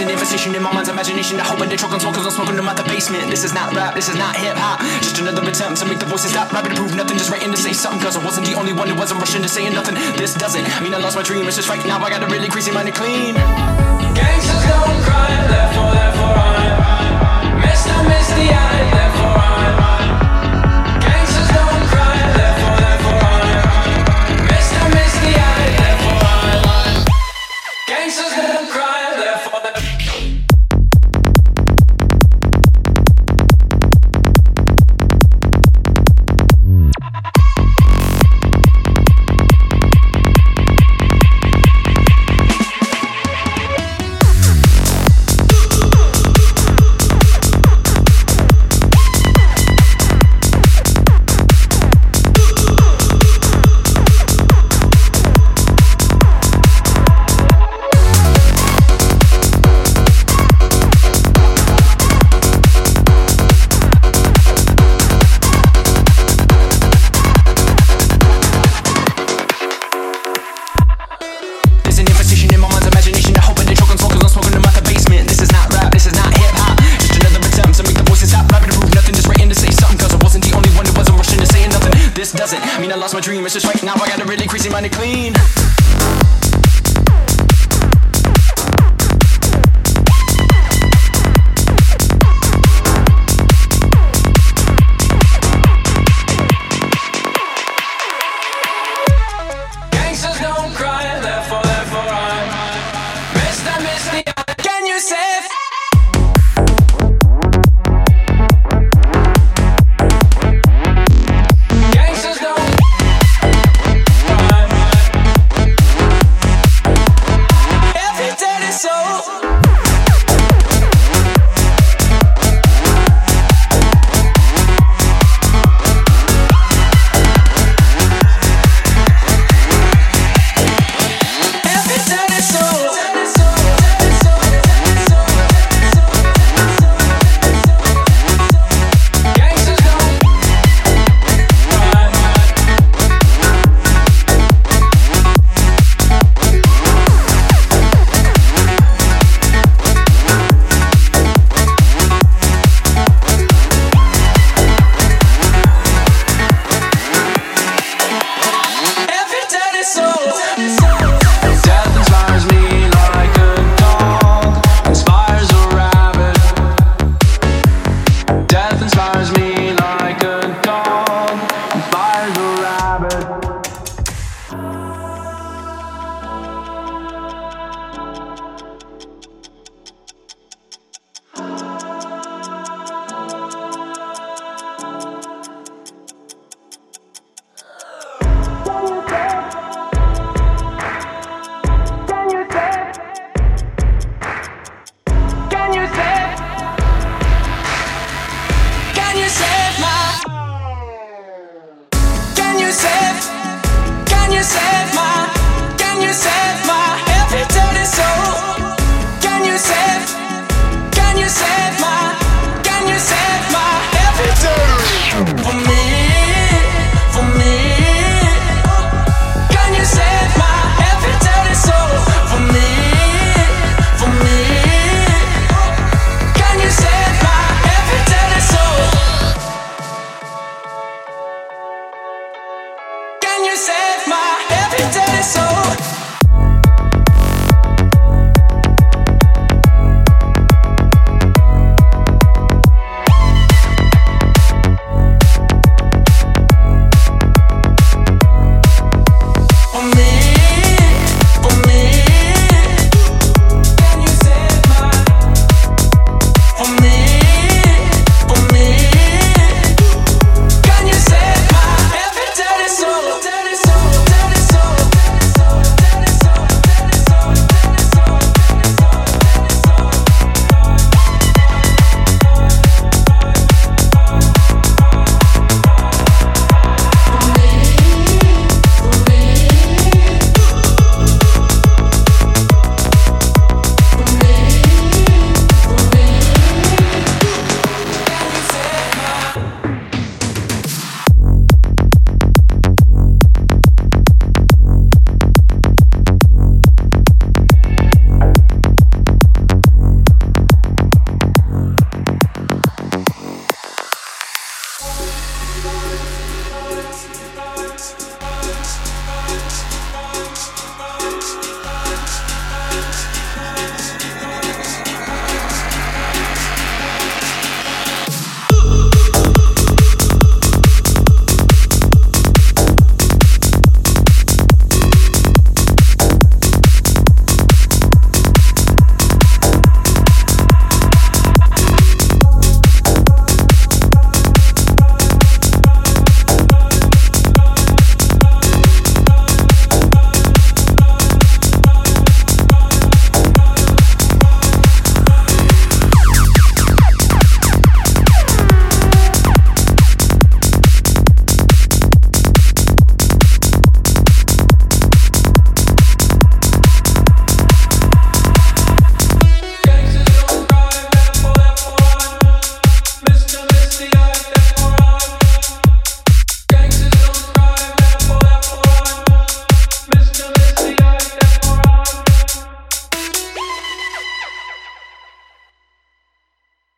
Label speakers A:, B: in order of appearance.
A: an infestation in my mind's imagination. I hope they choke on smoke cause I'm smoking them out the basement. This is not rap, this is not hip hop. Just another attempt to make the voices stop rapping to prove nothing. Just writing to say something cause I wasn't the only one who wasn't rushing to saying nothing. This doesn't mean I lost my dream. It's just right now I got a really crazy mind to clean.
B: Gangsters don't cry, therefore, therefore I Mr. Misty Eye, therefore I
A: mean I lost my dream. It's just right now I got a really crazy mind to clean.